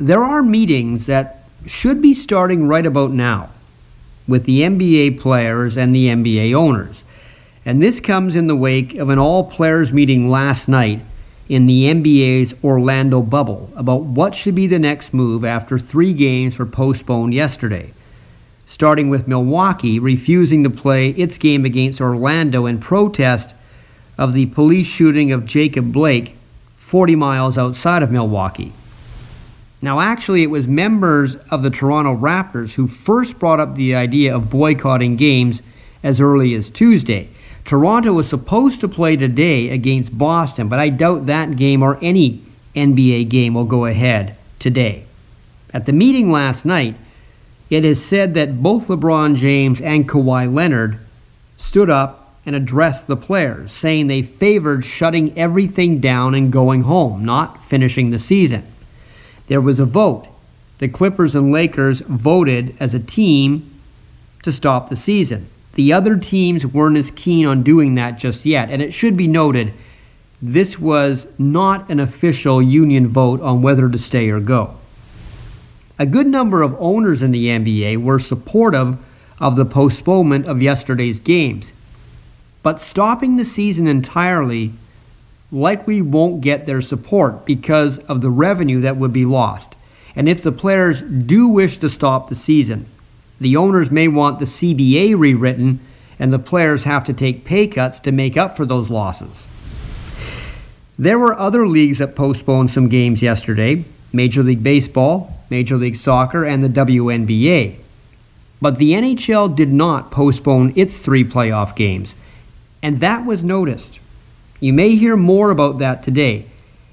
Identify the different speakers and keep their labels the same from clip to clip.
Speaker 1: There are meetings that should be starting right about now with the NBA players and the NBA owners. And this comes in the wake of an all players meeting last night in the NBA's Orlando bubble about what should be the next move after three games were postponed yesterday. Starting with Milwaukee refusing to play its game against Orlando in protest of the police shooting of Jacob Blake 40 miles outside of Milwaukee. Now, actually, it was members of the Toronto Raptors who first brought up the idea of boycotting games as early as Tuesday. Toronto was supposed to play today against Boston, but I doubt that game or any NBA game will go ahead today. At the meeting last night, it is said that both LeBron James and Kawhi Leonard stood up and addressed the players, saying they favored shutting everything down and going home, not finishing the season there was a vote. The Clippers and Lakers voted as a team to stop the season. The other teams weren't as keen on doing that just yet. And it should be noted this was not an official union vote on whether to stay or go. A good number of owners in the NBA were supportive of the postponement of yesterday's games. But stopping the season entirely likely won't get their support because of the revenue that would be lost. And if the players do wish to stop the season, the owners may want the CBA rewritten and the players have to take pay cuts to make up for those losses. There were other leagues that postponed some games yesterday Major League Baseball, Major League Soccer, and the WNBA. But the NHL did not postpone its three playoff games, and that was noticed. You may hear more about that today.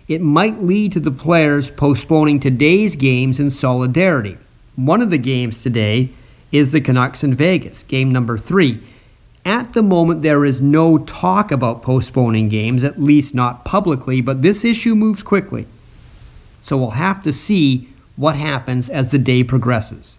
Speaker 1: It might lead to the players postponing today's games in solidarity. One of the games today is the Canucks in Vegas, game number three. At the moment, there is no talk about postponing games, at least not publicly, but this issue moves quickly. So we'll have to see what happens as the day progresses.